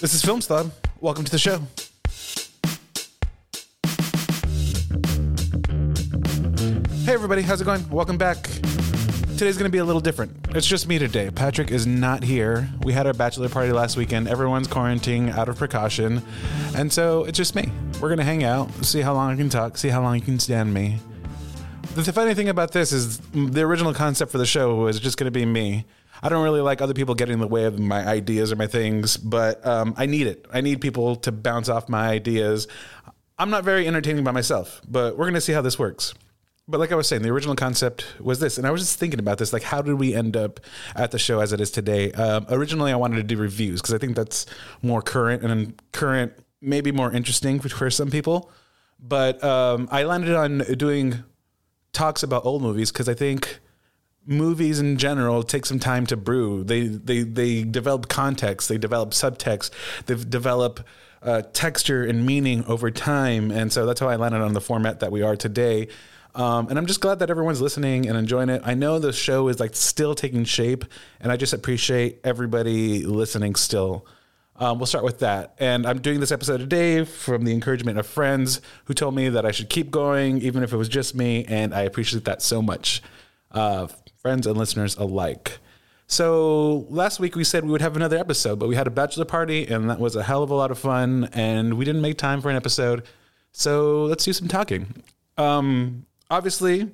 This is Film. Welcome to the show. Hey, everybody, how's it going? Welcome back. Today's going to be a little different. It's just me today. Patrick is not here. We had our bachelor party last weekend. Everyone's quarantining out of precaution. And so it's just me. We're going to hang out, see how long I can talk, see how long you can stand me. The funny thing about this is the original concept for the show was just going to be me. I don't really like other people getting in the way of my ideas or my things, but um, I need it. I need people to bounce off my ideas. I'm not very entertaining by myself, but we're going to see how this works. But like I was saying, the original concept was this, and I was just thinking about this. Like, how did we end up at the show as it is today? Um, originally, I wanted to do reviews because I think that's more current and current, maybe more interesting for, some people. But um, I landed on doing talks about old movies because I think movies in general take some time to brew. They they they develop context, they develop subtext, they develop uh, texture and meaning over time, and so that's how I landed on the format that we are today. Um, and I'm just glad that everyone's listening and enjoying it. I know the show is like still taking shape, and I just appreciate everybody listening still. Um, we'll start with that. And I'm doing this episode today from the encouragement of friends who told me that I should keep going, even if it was just me. And I appreciate that so much, uh, friends and listeners alike. So last week we said we would have another episode, but we had a bachelor party, and that was a hell of a lot of fun. And we didn't make time for an episode. So let's do some talking. Um, obviously,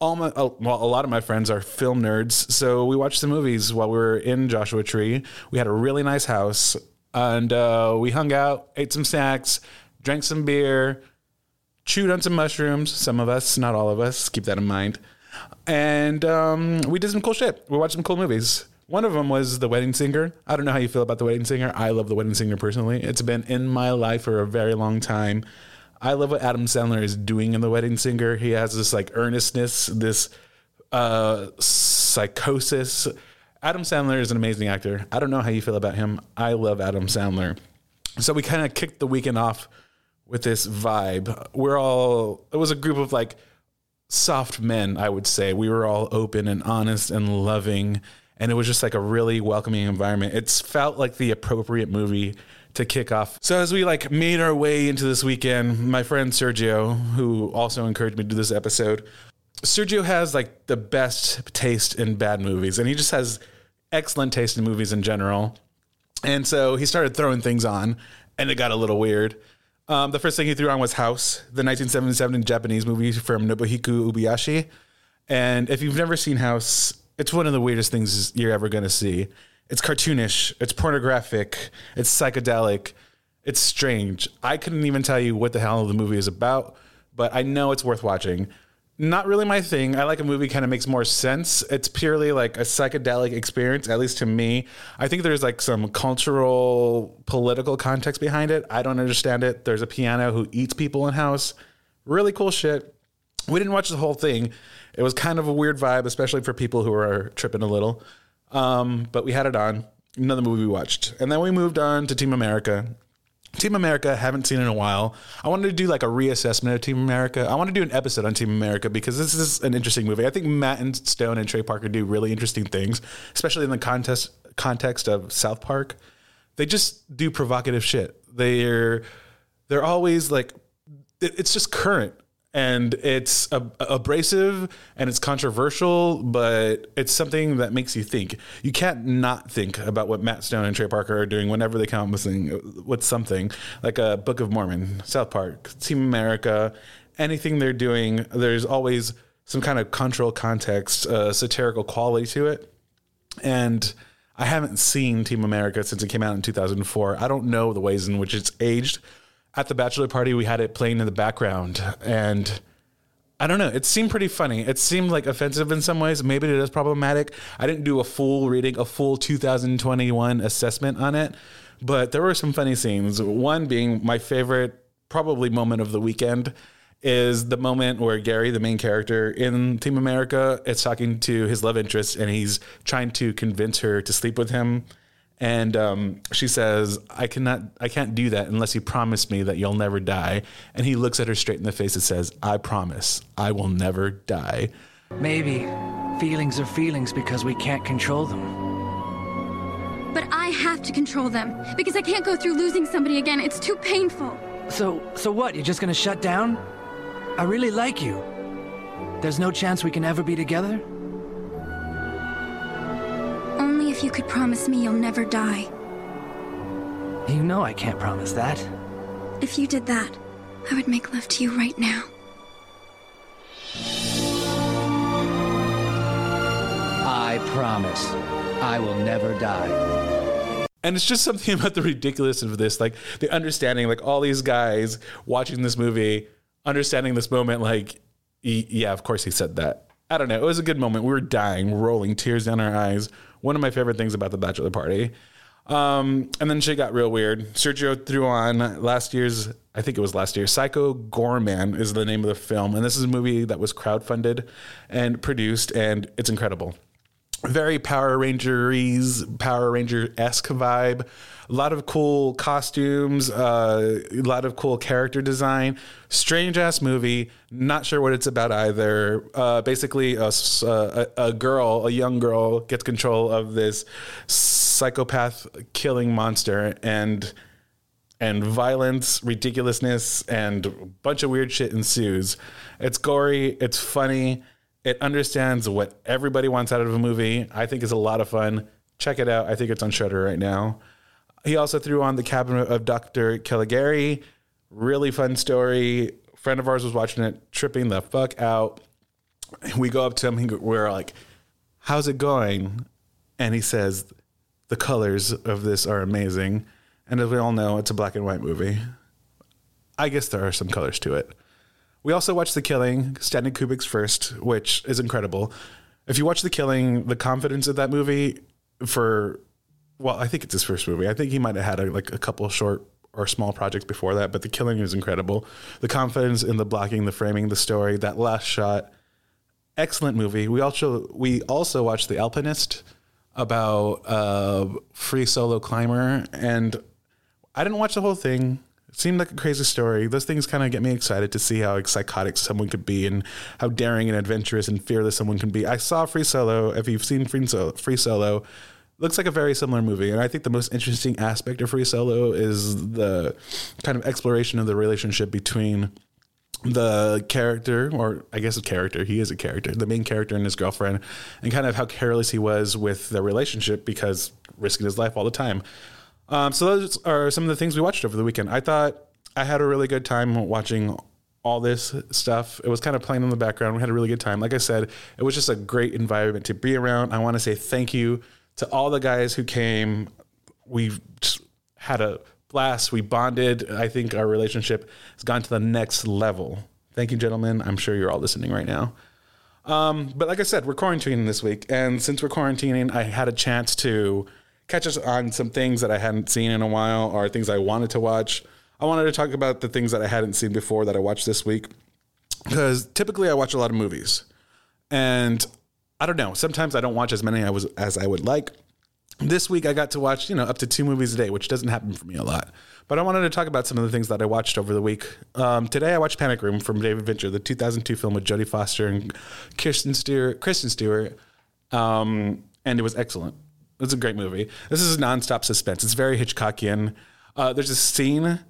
all my uh, well, a lot of my friends are film nerds, so we watched the movies while we were in Joshua Tree. We had a really nice house, and uh, we hung out, ate some snacks, drank some beer, chewed on some mushrooms. Some of us, not all of us. Keep that in mind. And um, we did some cool shit. We watched some cool movies. One of them was The Wedding Singer. I don't know how you feel about The Wedding Singer. I love The Wedding Singer personally. It's been in my life for a very long time. I love what Adam Sandler is doing in The Wedding Singer. He has this like earnestness, this uh, psychosis. Adam Sandler is an amazing actor. I don't know how you feel about him. I love Adam Sandler. So we kind of kicked the weekend off with this vibe. We're all, it was a group of like soft men, I would say. We were all open and honest and loving. And it was just like a really welcoming environment. It's felt like the appropriate movie to kick off. So as we like made our way into this weekend, my friend Sergio, who also encouraged me to do this episode, Sergio has like the best taste in bad movies, and he just has excellent taste in movies in general. And so he started throwing things on, and it got a little weird. Um, the first thing he threw on was House, the 1977 Japanese movie from Nobuhiko Obayashi. And if you've never seen House, it's one of the weirdest things you're ever going to see. It's cartoonish, it's pornographic, it's psychedelic, it's strange. I couldn't even tell you what the hell the movie is about, but I know it's worth watching. Not really my thing. I like a movie kind of makes more sense. It's purely like a psychedelic experience, at least to me. I think there's like some cultural, political context behind it. I don't understand it. There's a piano who eats people in house. Really cool shit. We didn't watch the whole thing. It was kind of a weird vibe, especially for people who are tripping a little. Um, but we had it on. Another movie we watched. And then we moved on to Team America. Team America, haven't seen in a while. I wanted to do like a reassessment of Team America. I want to do an episode on Team America because this is an interesting movie. I think Matt and Stone and Trey Parker do really interesting things, especially in the contest context of South Park. They just do provocative shit. They're they're always like it's just current and it's ab- abrasive and it's controversial, but it's something that makes you think. You can't not think about what Matt Stone and Trey Parker are doing whenever they come up with, with something like a Book of Mormon, South Park, Team America, anything they're doing. There's always some kind of cultural context, uh, satirical quality to it, and. I haven't seen Team America since it came out in 2004. I don't know the ways in which it's aged at the bachelor party we had it playing in the background and I don't know. It seemed pretty funny. It seemed like offensive in some ways. Maybe it is problematic. I didn't do a full reading, a full 2021 assessment on it, but there were some funny scenes. One being my favorite, probably moment of the weekend, is the moment where Gary, the main character in Team America, is talking to his love interest and he's trying to convince her to sleep with him and um, she says, "I cannot, I can't do that unless you promise me that you'll never die." And he looks at her straight in the face and says, "I promise, I will never die." Maybe feelings are feelings because we can't control them. But I have to control them because I can't go through losing somebody again. It's too painful. So, so what? You're just gonna shut down? I really like you. There's no chance we can ever be together? If you could promise me you'll never die. You know I can't promise that. If you did that, I would make love to you right now. I promise. I will never die. And it's just something about the ridiculousness of this, like the understanding, like all these guys watching this movie, understanding this moment, like, yeah, of course he said that. I don't know. It was a good moment. We were dying, rolling tears down our eyes. One of my favorite things about the bachelor party. Um, and then shit got real weird. Sergio threw on last year's, I think it was last year, Psycho Goreman is the name of the film. And this is a movie that was crowdfunded and produced, and it's incredible very Power Rangers, Power Ranger esque vibe. A lot of cool costumes, uh, a lot of cool character design. Strange ass movie. Not sure what it's about either. Uh, basically, a, a, a, girl, a young girl, gets control of this psychopath killing monster, and and violence, ridiculousness, and a bunch of weird shit ensues. It's gory. It's funny it understands what everybody wants out of a movie. I think is a lot of fun. Check it out. I think it's on Shudder right now. He also threw on the Cabinet of Dr. Caligari. Really fun story. Friend of ours was watching it, tripping the fuck out. We go up to him. We're like, "How's it going?" And he says, "The colors of this are amazing." And as we all know, it's a black and white movie. I guess there are some colors to it. We also watched The Killing, Stanley Kubrick's first, which is incredible. If you watch The Killing, the confidence of that movie for, well, I think it's his first movie. I think he might have had a, like a couple short or small projects before that, but The Killing is incredible. The confidence in the blocking, the framing, the story, that last shot, excellent movie. We also we also watched The Alpinist about a free solo climber, and I didn't watch the whole thing. It seemed like a crazy story. Those things kind of get me excited to see how psychotic someone could be and how daring and adventurous and fearless someone can be. I saw Free Solo. If you've seen Free Solo, Free Solo looks like a very similar movie. And I think the most interesting aspect of Free Solo is the kind of exploration of the relationship between the character, or I guess a character, he is a character, the main character and his girlfriend, and kind of how careless he was with the relationship because risking his life all the time. Um, so those are some of the things we watched over the weekend. I thought I had a really good time watching all this stuff. It was kind of playing in the background. We had a really good time. Like I said, it was just a great environment to be around. I want to say thank you to all the guys who came. We had a blast. We bonded. I think our relationship has gone to the next level. Thank you, gentlemen. I'm sure you're all listening right now. Um, but like I said, we're quarantining this week. And since we're quarantining, I had a chance to catch us on some things that I hadn't seen in a while or things I wanted to watch. I wanted to talk about the things that I hadn't seen before that I watched this week because typically I watch a lot of movies. And I don't know, sometimes I don't watch as many I was as I would like. This week I got to watch, you know, up to two movies a day, which doesn't happen for me a lot. But I wanted to talk about some of the things that I watched over the week. Um, today I watched Panic Room from David Fincher, the 2002 film with Jodie Foster and Kristen Stewart. Kristen Stewart, um, and it was excellent. It's a great movie. This is nonstop suspense. It's very Hitchcockian. Uh, there's a scene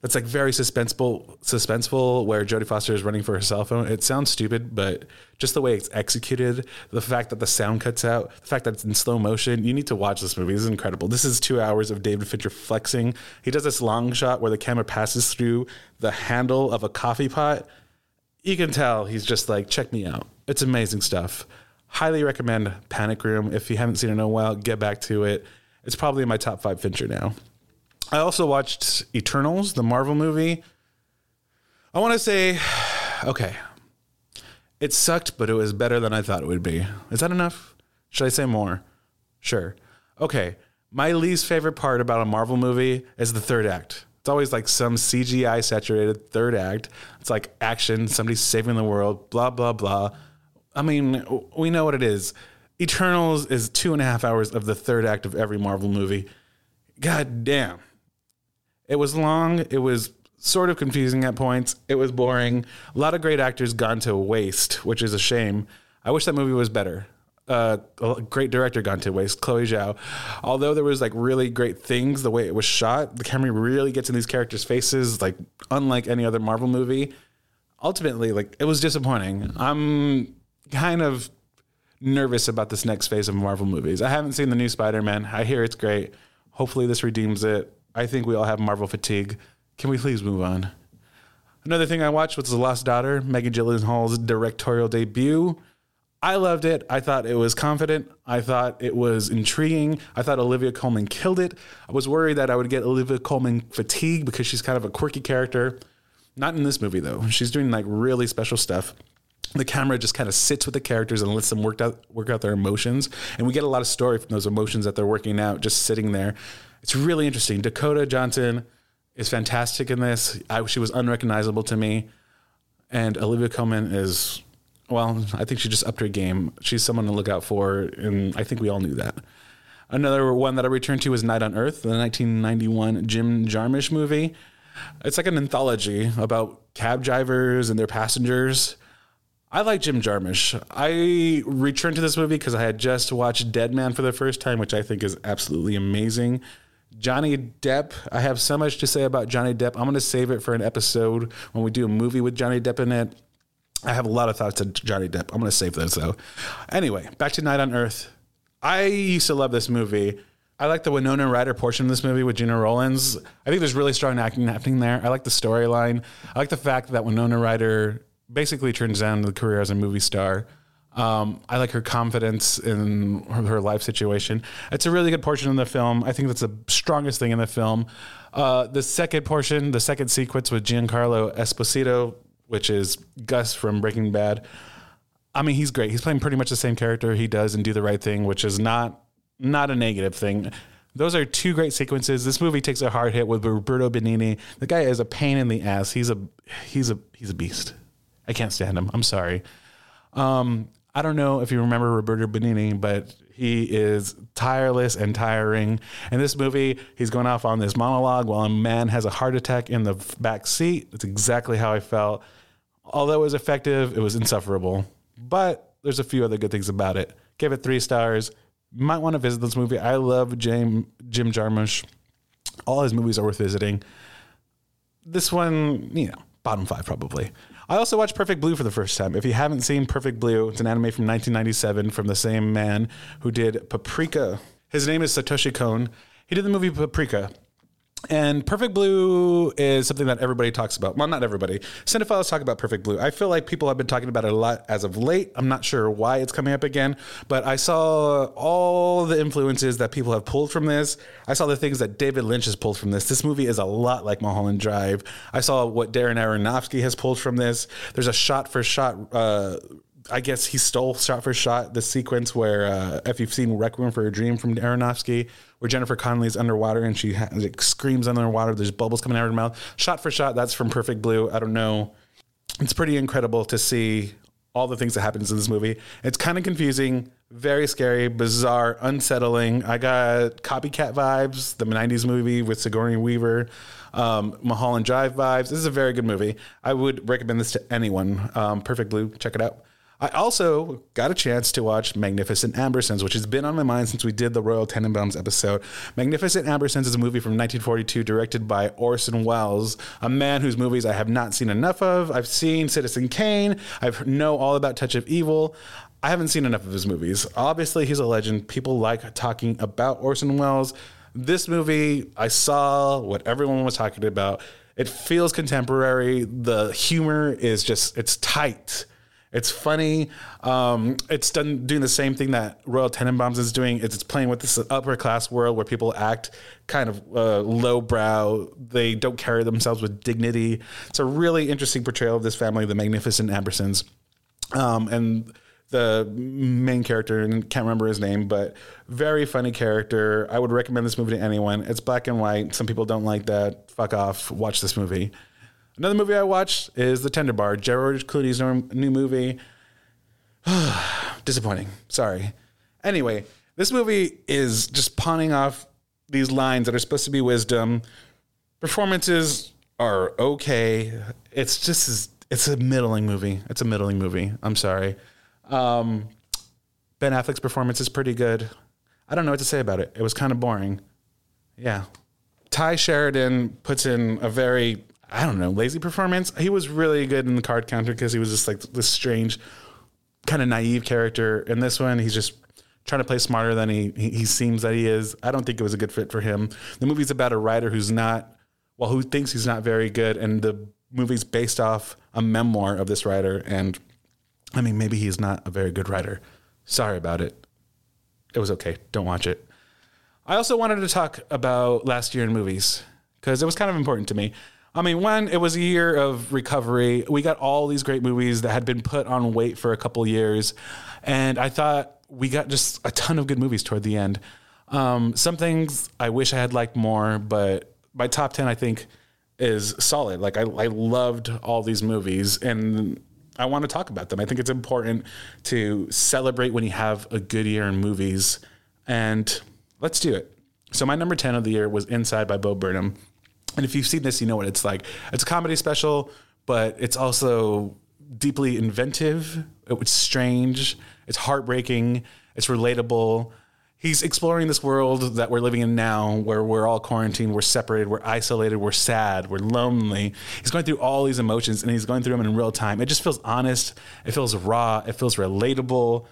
that's like very suspenseful, suspenseful, where Jodie Foster is running for her cell phone. It sounds stupid, but just the way it's executed, the fact that the sound cuts out, the fact that it's in slow motion, you need to watch this movie. This is incredible. This is two hours of David Fincher flexing. He does this long shot where the camera passes through the handle of a coffee pot. You can tell he's just like, check me out. It's amazing stuff. Highly recommend Panic Room. If you haven't seen it in a while, get back to it. It's probably in my top five Fincher now. I also watched Eternals, the Marvel movie. I want to say, okay, it sucked, but it was better than I thought it would be. Is that enough? Should I say more? Sure. Okay. My least favorite part about a Marvel movie is the third act. It's always like some CGI saturated third act. It's like action, somebody saving the world, blah, blah, blah. I mean, we know what it is. Eternals is two and a half hours of the third act of every Marvel movie. God damn. It was long. It was sort of confusing at points. It was boring. A lot of great actors gone to waste, which is a shame. I wish that movie was better. uh, a great director gone to waste, Chloe Zhao. Although there was like really great things, the way it was shot, the camera really gets in these characters' faces, like unlike any other Marvel movie. Ultimately, like it was disappointing. I'm kind of nervous about this next phase of Marvel movies. I haven't seen the new Spider-Man. I hear it's great. Hopefully, this redeems it. I think we all have Marvel fatigue. Can we please move on? Another thing I watched was The Lost Daughter, Maggie Gyllenhaal's directorial debut. I loved it. I thought it was confident. I thought it was intriguing. I thought Olivia Colman killed it. I was worried that I would get Olivia Colman fatigue because she's kind of a quirky character. Not in this movie though. She's doing like really special stuff. The camera just kind of sits with the characters and lets them work out work out their emotions, and we get a lot of story from those emotions that they're working out just sitting there. It's really interesting. Dakota Johnson is fantastic in this. I, she was unrecognizable to me, and Olivia Colman is well, I think she just upped her game. She's someone to look out for, and I think we all knew that. Another one that I returned to was Night on Earth, the 1991 Jim Jarmusch movie. It's like an anthology about cab drivers and their passengers. I like Jim Jarmusch. I returned to this movie because I had just watched Dead Man for the first time, which I think is absolutely amazing. Johnny Depp, I have so much to say about Johnny Depp. I'm going to save it for an episode when we do a movie with Johnny Depp in it. I have a lot of thoughts on Johnny Depp. I'm going to save those though. Anyway, back to Night on Earth. I used to love this movie. I like the Winona Ryder portion of this movie with Gena Rowlands. I think there's really strong acting happening there. I like the storyline. I like the fact that Winona Ryder basically turns down the career as a movie star. Um, I like her confidence in her, her, life situation. It's a really good portion of the film. I think that's the strongest thing in the film. Uh, the second portion, the second sequence with Giancarlo Esposito, which is Gus from Breaking Bad. I mean, he's great. He's playing pretty much the same character he does in Do the Right Thing, which is not not a negative thing. Those are two great sequences. This movie takes a hard hit with Roberto Benigni. The guy is a pain in the ass. He's a he's a he's a beast. I can't stand him. I'm sorry. Um, I don't know if you remember Roberto Benigni, but he is tireless and tiring. In this movie, he's going off on this monologue while a man has a heart attack in the back seat. That's exactly how I felt. Although it was effective, it was insufferable. But there's a few other good things about it. Give it three stars. might want to visit this movie. I love Jim Jim Jarmusch. All his movies are worth visiting. This one, you know, bottom five probably. I also watched Perfect Blue for the first time. If you haven't seen Perfect Blue, it's an anime from 1997 from the same man who did Paprika. His name is Satoshi Kon. He did the movie Paprika. And Perfect Blue is something that everybody talks about. Well, not everybody. Cinephiles talk about Perfect Blue. I feel like people have been talking about it a lot as of late. I'm not sure why it's coming up again, but I saw all the influences that people have pulled from this. I saw the things that David Lynch has pulled from this. This movie is a lot like Mulholland Drive. I saw what Darren Aronofsky has pulled from this. There's a shot for shot. Uh, I guess he stole shot for shot the sequence where, uh, if you've seen Requiem for a Dream from Aronofsky, where Jennifer Connelly is underwater and she like, screams underwater. There's bubbles coming out of her mouth. Shot for shot, that's from Perfect Blue. I don't know. It's pretty incredible to see all the things that happens in this movie. It's kind of confusing, very scary, bizarre, unsettling. I got copycat vibes, the '90s movie with Sigourney Weaver, um, Mulholland Drive vibes. This is a very good movie. I would recommend this to anyone. Um, Perfect Blue, check it out. I also got a chance to watch Magnificent Ambersons, which has been on my mind since we did the Royal Tenenbaums episode. Magnificent Ambersons is a movie from 1942 directed by Orson Welles, a man whose movies I have not seen enough of. I've seen Citizen Kane, I know all about Touch of Evil. I haven't seen enough of his movies. Obviously, he's a legend. People like talking about Orson Welles. This movie, I saw what everyone was talking about. It feels contemporary. The humor is just, it's tight it's funny. Um, it's done doing the same thing that Royal Tenenbaums is doing. It's, it's playing with this upper class world where people act kind of uh, lowbrow. They don't carry themselves with dignity. It's a really interesting portrayal of this family, the Magnificent Ambersons. Um, and the main character, and can't remember his name, but very funny character. I would recommend this movie to anyone. It's black and white. Some people don't like that. Fuck off. Watch this movie. Another movie I watched is The Tender Bar, George Clooney's new movie. Disappointing. Sorry. Anyway, this movie is just pawning off these lines that are supposed to be wisdom. Performances are okay. It's just it's a middling movie. It's a middling movie. I'm sorry. Um, Ben Affleck's performance is pretty good. I don't know what to say about it. It was kind of boring. Yeah. Tye Sheridan puts in a very, I don't know, lazy performance. He was really good in the card counter because he was just like this strange, kind of naive character. In this one, he's just trying to play smarter than he, he he seems that he is. I don't think it was a good fit for him. The movie's about a writer who's not, well, who thinks he's not very good, and the movie's based off a memoir of this writer. And I mean, maybe he's not a very good writer. Sorry about it. It was okay. Don't watch it. I also wanted to talk about last year in movies because it was kind of important to me. I mean, one, it was a year of recovery. We got all these great movies that had been put on wait for a couple years, and I thought we got just a ton of good movies toward the end. Um, some things I wish I had liked more, but my top ten, I think, is solid. Like I, I loved all these movies, and I want to talk about them. I think it's important to celebrate when you have a good year in movies, and let's do it. So my number 10 of the year was Inside by Bo Burnham. And if you've seen this, you know what it's like. It's a comedy special, but it's also deeply inventive. It's strange. It's heartbreaking. It's relatable. He's exploring this world that we're living in now where we're all quarantined, we're separated, we're isolated, we're sad, we're lonely. He's going through all these emotions and he's going through them in real time. It just feels honest. It feels raw. It feels relatable.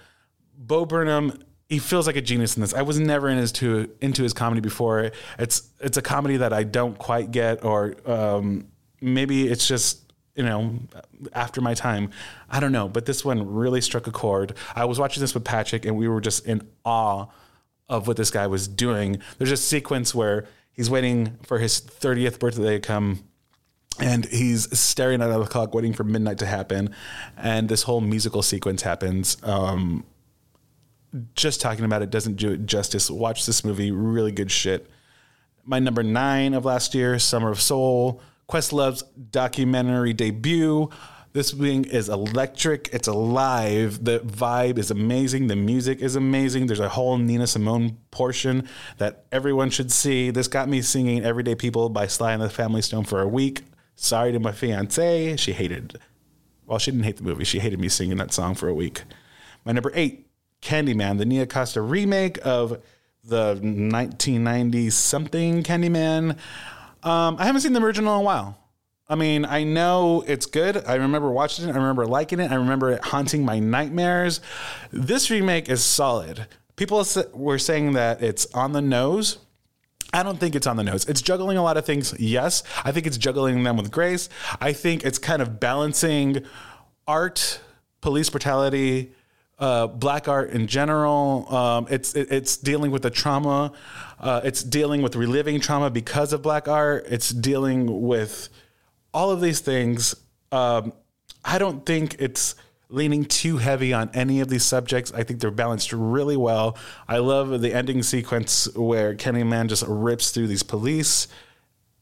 Bo Burnham he feels like a genius in this. I was never in his to, into his comedy before. It's it's a comedy that I don't quite get, or um, maybe it's just you know after my time. I don't know, but this one really struck a chord. I was watching this with Patrick, and we were just in awe of what this guy was doing. There's a sequence where he's waiting for his 30th birthday to come and he's staring at the clock waiting for midnight to happen and this whole musical sequence happens um, just talking about it doesn't do it justice. Watch this movie, really good shit. My number nine of last year, Summer of Soul, Questlove's documentary debut. This thing is electric. It's alive. The vibe is amazing. The music is amazing. There's a whole Nina Simone portion that everyone should see. This got me singing Everyday People by Sly and the Family Stone for a week. Sorry to my fiance. She hated, well, she didn't hate the movie. She hated me singing that song for a week. My number eight, Candyman, the Nia Costa remake of the 1990 something Candyman. Um, I haven't seen the original in a while. I mean, I know it's good. I remember watching it. I remember liking it. I remember it haunting my nightmares. This remake is solid. People were saying that it's on the nose. I don't think it's on the nose. It's juggling a lot of things. Yes, I think it's juggling them with grace. I think it's kind of balancing art, police brutality, uh, black art in general. Um, it's it, it's dealing with the trauma. Uh, it's dealing with reliving trauma because of black art. It's dealing with all of these things. Um, I don't think it's leaning too heavy on any of these subjects. I think they're balanced really well. I love the ending sequence where Candyman just rips through these police.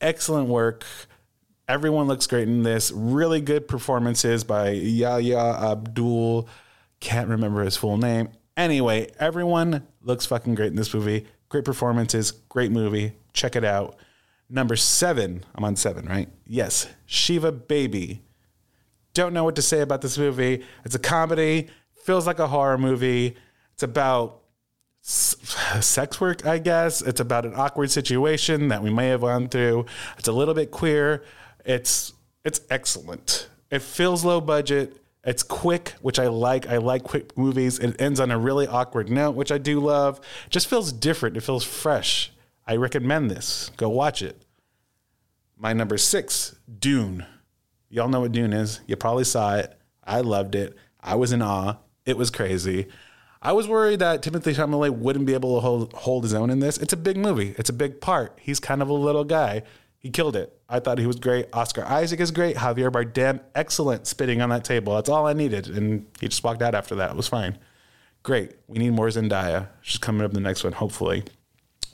Excellent work. Everyone looks great in this. Really good performances by Yahya Abdul can't remember his full name. Anyway, everyone looks fucking great in this movie. Great performances, great movie. Check it out. Number seven, I'm on seven, right? Yes, Shiva Baby. Don't know what to say about this movie. It's a comedy, feels like a horror movie. It's about sex work, I guess. It's about an awkward situation that we may have gone through. It's a little bit queer. It's it's excellent. It feels low budget. It's quick, which I like. I like quick movies. It ends on a really awkward note, which I do love. It just feels different. It feels fresh. I recommend this. Go watch it. My number six, Dune. Y'all know what Dune is. You probably saw it. I loved it. I was in awe. It was crazy. I was worried that Timothée Chalamet wouldn't be able to hold, hold his own in this. It's a big movie. It's a big part. He's kind of a little guy. He killed it. I thought he was great. Oscar Isaac is great. Javier Bardem, excellent spitting on that table. That's all I needed. And he just walked out after that. It was fine. Great. We need more Zendaya. She's coming up in the next one, hopefully.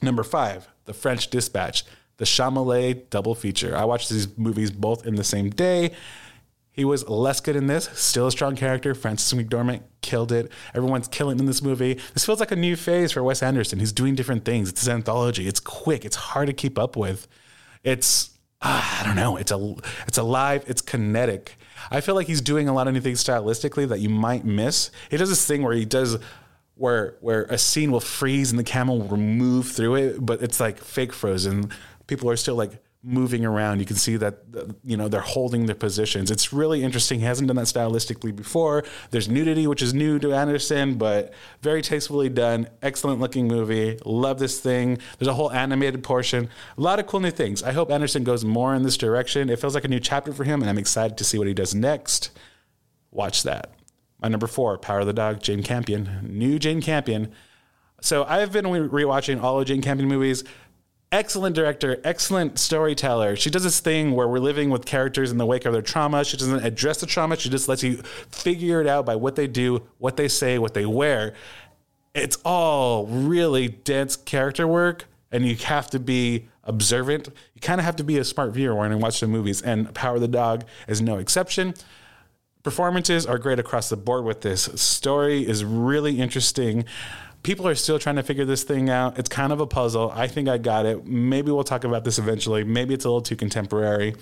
Number five, The French Dispatch, the Chalamet double feature. I watched these movies both in the same day. He was less good in this, still a strong character. Frances McDormand killed it. Everyone's killing in this movie. This feels like a new phase for Wes Anderson. He's doing different things. It's an anthology. It's quick. It's hard to keep up with. It's uh, I don't know. It's a it's alive. It's kinetic. I feel like he's doing a lot of new things stylistically that you might miss. He does this thing where he does where where a scene will freeze and the camera will move through it, but it's like fake frozen. People are still like moving around. You can see that uh, you know they're holding their positions. It's really interesting. He hasn't done that stylistically before. There's nudity, which is new to Anderson, but very tastefully done. Excellent looking movie. Love this thing. There's a whole animated portion. A lot of cool new things. I hope Anderson goes more in this direction. It feels like a new chapter for him, and I'm excited to see what he does next. Watch that. My number four, Power of the Dog, Jane Campion. New Jane Campion. So I've been re- rewatching all of Jane Campion movies excellent director, excellent storyteller. She does this thing where we're living with characters in the wake of their trauma. She doesn't address the trauma, she just lets you figure it out by what they do, what they say, what they wear. It's all really dense character work, and you have to be observant. You kind of have to be a smart viewer when you watch the movies, and Power of the Dog is no exception. Performances are great across the board with this. Story is really interesting people are still trying to figure this thing out. It's kind of a puzzle. I think I got it. Maybe we'll talk about this eventually. Maybe it's a little too contemporary.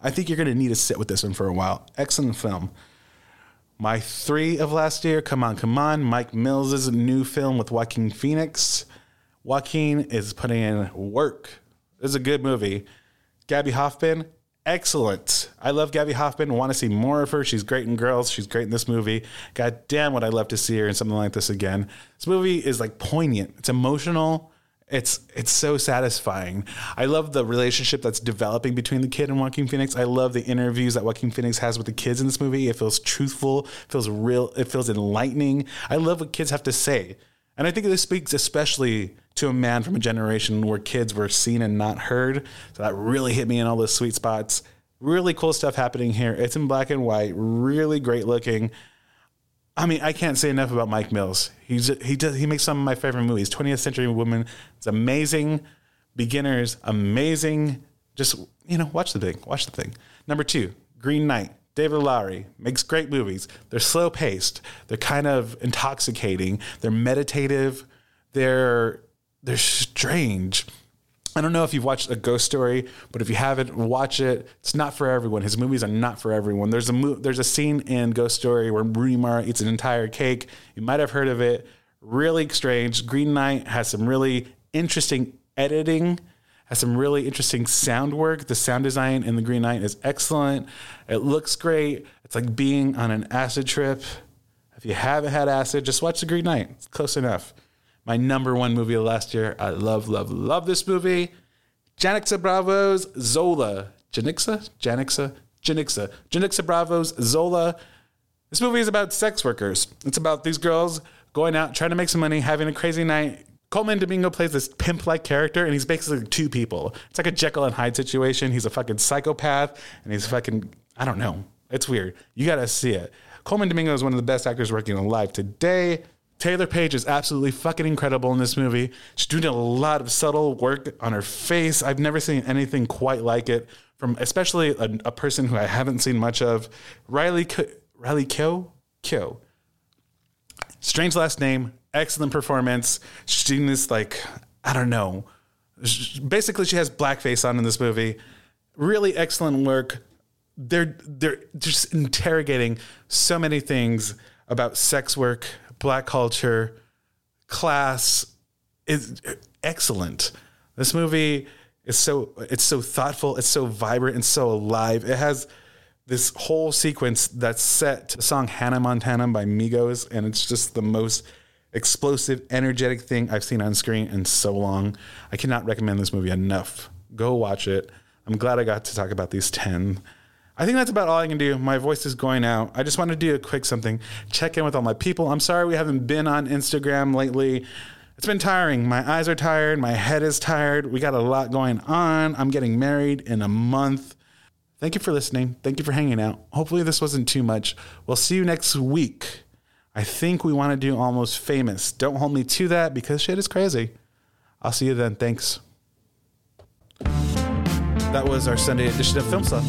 I think you're going to need to sit with this one for a while. Excellent film. My three of last year, Come On, Come On, Mike Mills' new film with Joaquin Phoenix. Joaquin is putting in work. This is a good movie. Gaby Hoffmann, excellent. I love Gaby Hoffmann. Want to see more of her. She's great in Girls. She's great in this movie. God damn, would I love to see her in something like this again. This movie is like poignant. It's emotional. It's it's so satisfying. I love the relationship that's developing between the kid and Joaquin Phoenix. I love the interviews that Joaquin Phoenix has with the kids in this movie. It feels truthful, feels real, it feels enlightening. I love what kids have to say. And I think this speaks especially to a man from a generation where kids were seen and not heard. So that really hit me in all those sweet spots. Really cool stuff happening here. It's in black and white, really great looking. I mean, I can't say enough about Mike Mills. He's he does he makes some of my favorite movies. 20th Century Woman, it's amazing. Beginners, amazing. Just you know, watch the thing. Watch the thing. Number two, Green Knight. David Lowery makes great movies. They're slow paced. They're kind of intoxicating. They're meditative. They're they're strange. I don't know if you've watched a ghost story, but if you haven't, watch it. It's not for everyone. His movies are not for everyone. There's a mo- there's a scene in Ghost Story where Rooney Mara eats an entire cake. You might have heard of it. Really strange. Green Knight has some really interesting editing, has some really interesting sound work. The sound design in the Green Knight is excellent. It looks great. It's like being on an acid trip. If you haven't had acid, just watch the Green Knight. It's close enough my number one movie of last year. I love, love, love this movie. Janicza Bravo's Zola. Janicza? Janicza? Janicza. Janicza Bravo's Zola. This movie is about sex workers. It's about these girls going out, trying to make some money, having a crazy night. Colman Domingo plays this pimp like character, and he's basically two people. It's like a Jekyll and Hyde situation. He's a fucking psychopath, and he's fucking, I don't know. It's weird. You gotta see it. Colman Domingo is one of the best actors working alive today. Taylour Paige is absolutely fucking incredible in this movie. She's doing a lot of subtle work on her face. I've never seen anything quite like it from especially a, a person who I haven't seen much of. Riley Riley Keough Keough. Strange last name, excellent performance. She's doing this like I don't know. Basically, she has blackface on in this movie. Really excellent work. They're they're just interrogating so many things about sex work, black culture, class is excellent. This movie is so it's so thoughtful, it's so vibrant and so alive. It has this whole sequence that's set to the song Hannah Montana by Migos, and it's just the most explosive, energetic thing I've seen on screen in so long. I cannot recommend this movie enough. Go watch it. I'm glad I got to talk about these 10 I think that's about all I can do. My voice is going out. I just want to do a quick something. Check in with all my people. I'm sorry we haven't been on Instagram lately. It's been tiring. My eyes are tired. My head is tired. We got a lot going on. I'm getting married in a month. Thank you for listening. Thank you for hanging out. Hopefully, this wasn't too much. We'll see you next week. I think we want to do almost famous. Don't hold me to that because shit is crazy. I'll see you then. Thanks. That was our Sunday edition of Film Stuff.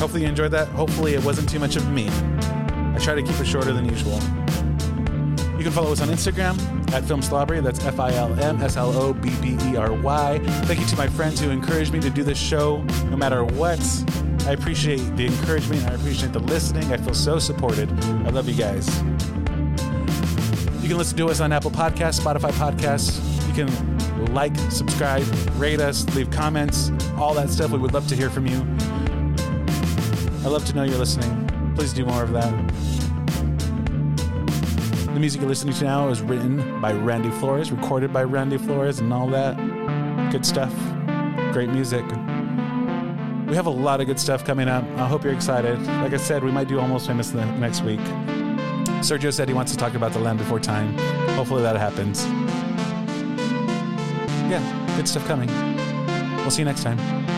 Hopefully you enjoyed that. Hopefully it wasn't too much of me. I try to keep it shorter than usual. You can follow us on Instagram at Film Slobbery. That's F I L M S L O B B E R Y. Thank you to my friends who encouraged me to do this show no matter what. I appreciate the encouragement. I appreciate the listening. I feel so supported. I love you guys. You can listen to us on Apple Podcasts, Spotify Podcasts. You can like, subscribe, rate us, leave comments, all that stuff. We would love to hear from you. I love to know you're listening. Please do more of that. The music you're listening to now is written by Randy Flores, recorded by Randy Flores, and all that good stuff. Great music. We have a lot of good stuff coming up. I hope you're excited. Like I said, we might do Almost Famous next week. Sergio said he wants to talk about The Land Before Time. Hopefully that happens. Yeah, good stuff coming. We'll see you next time.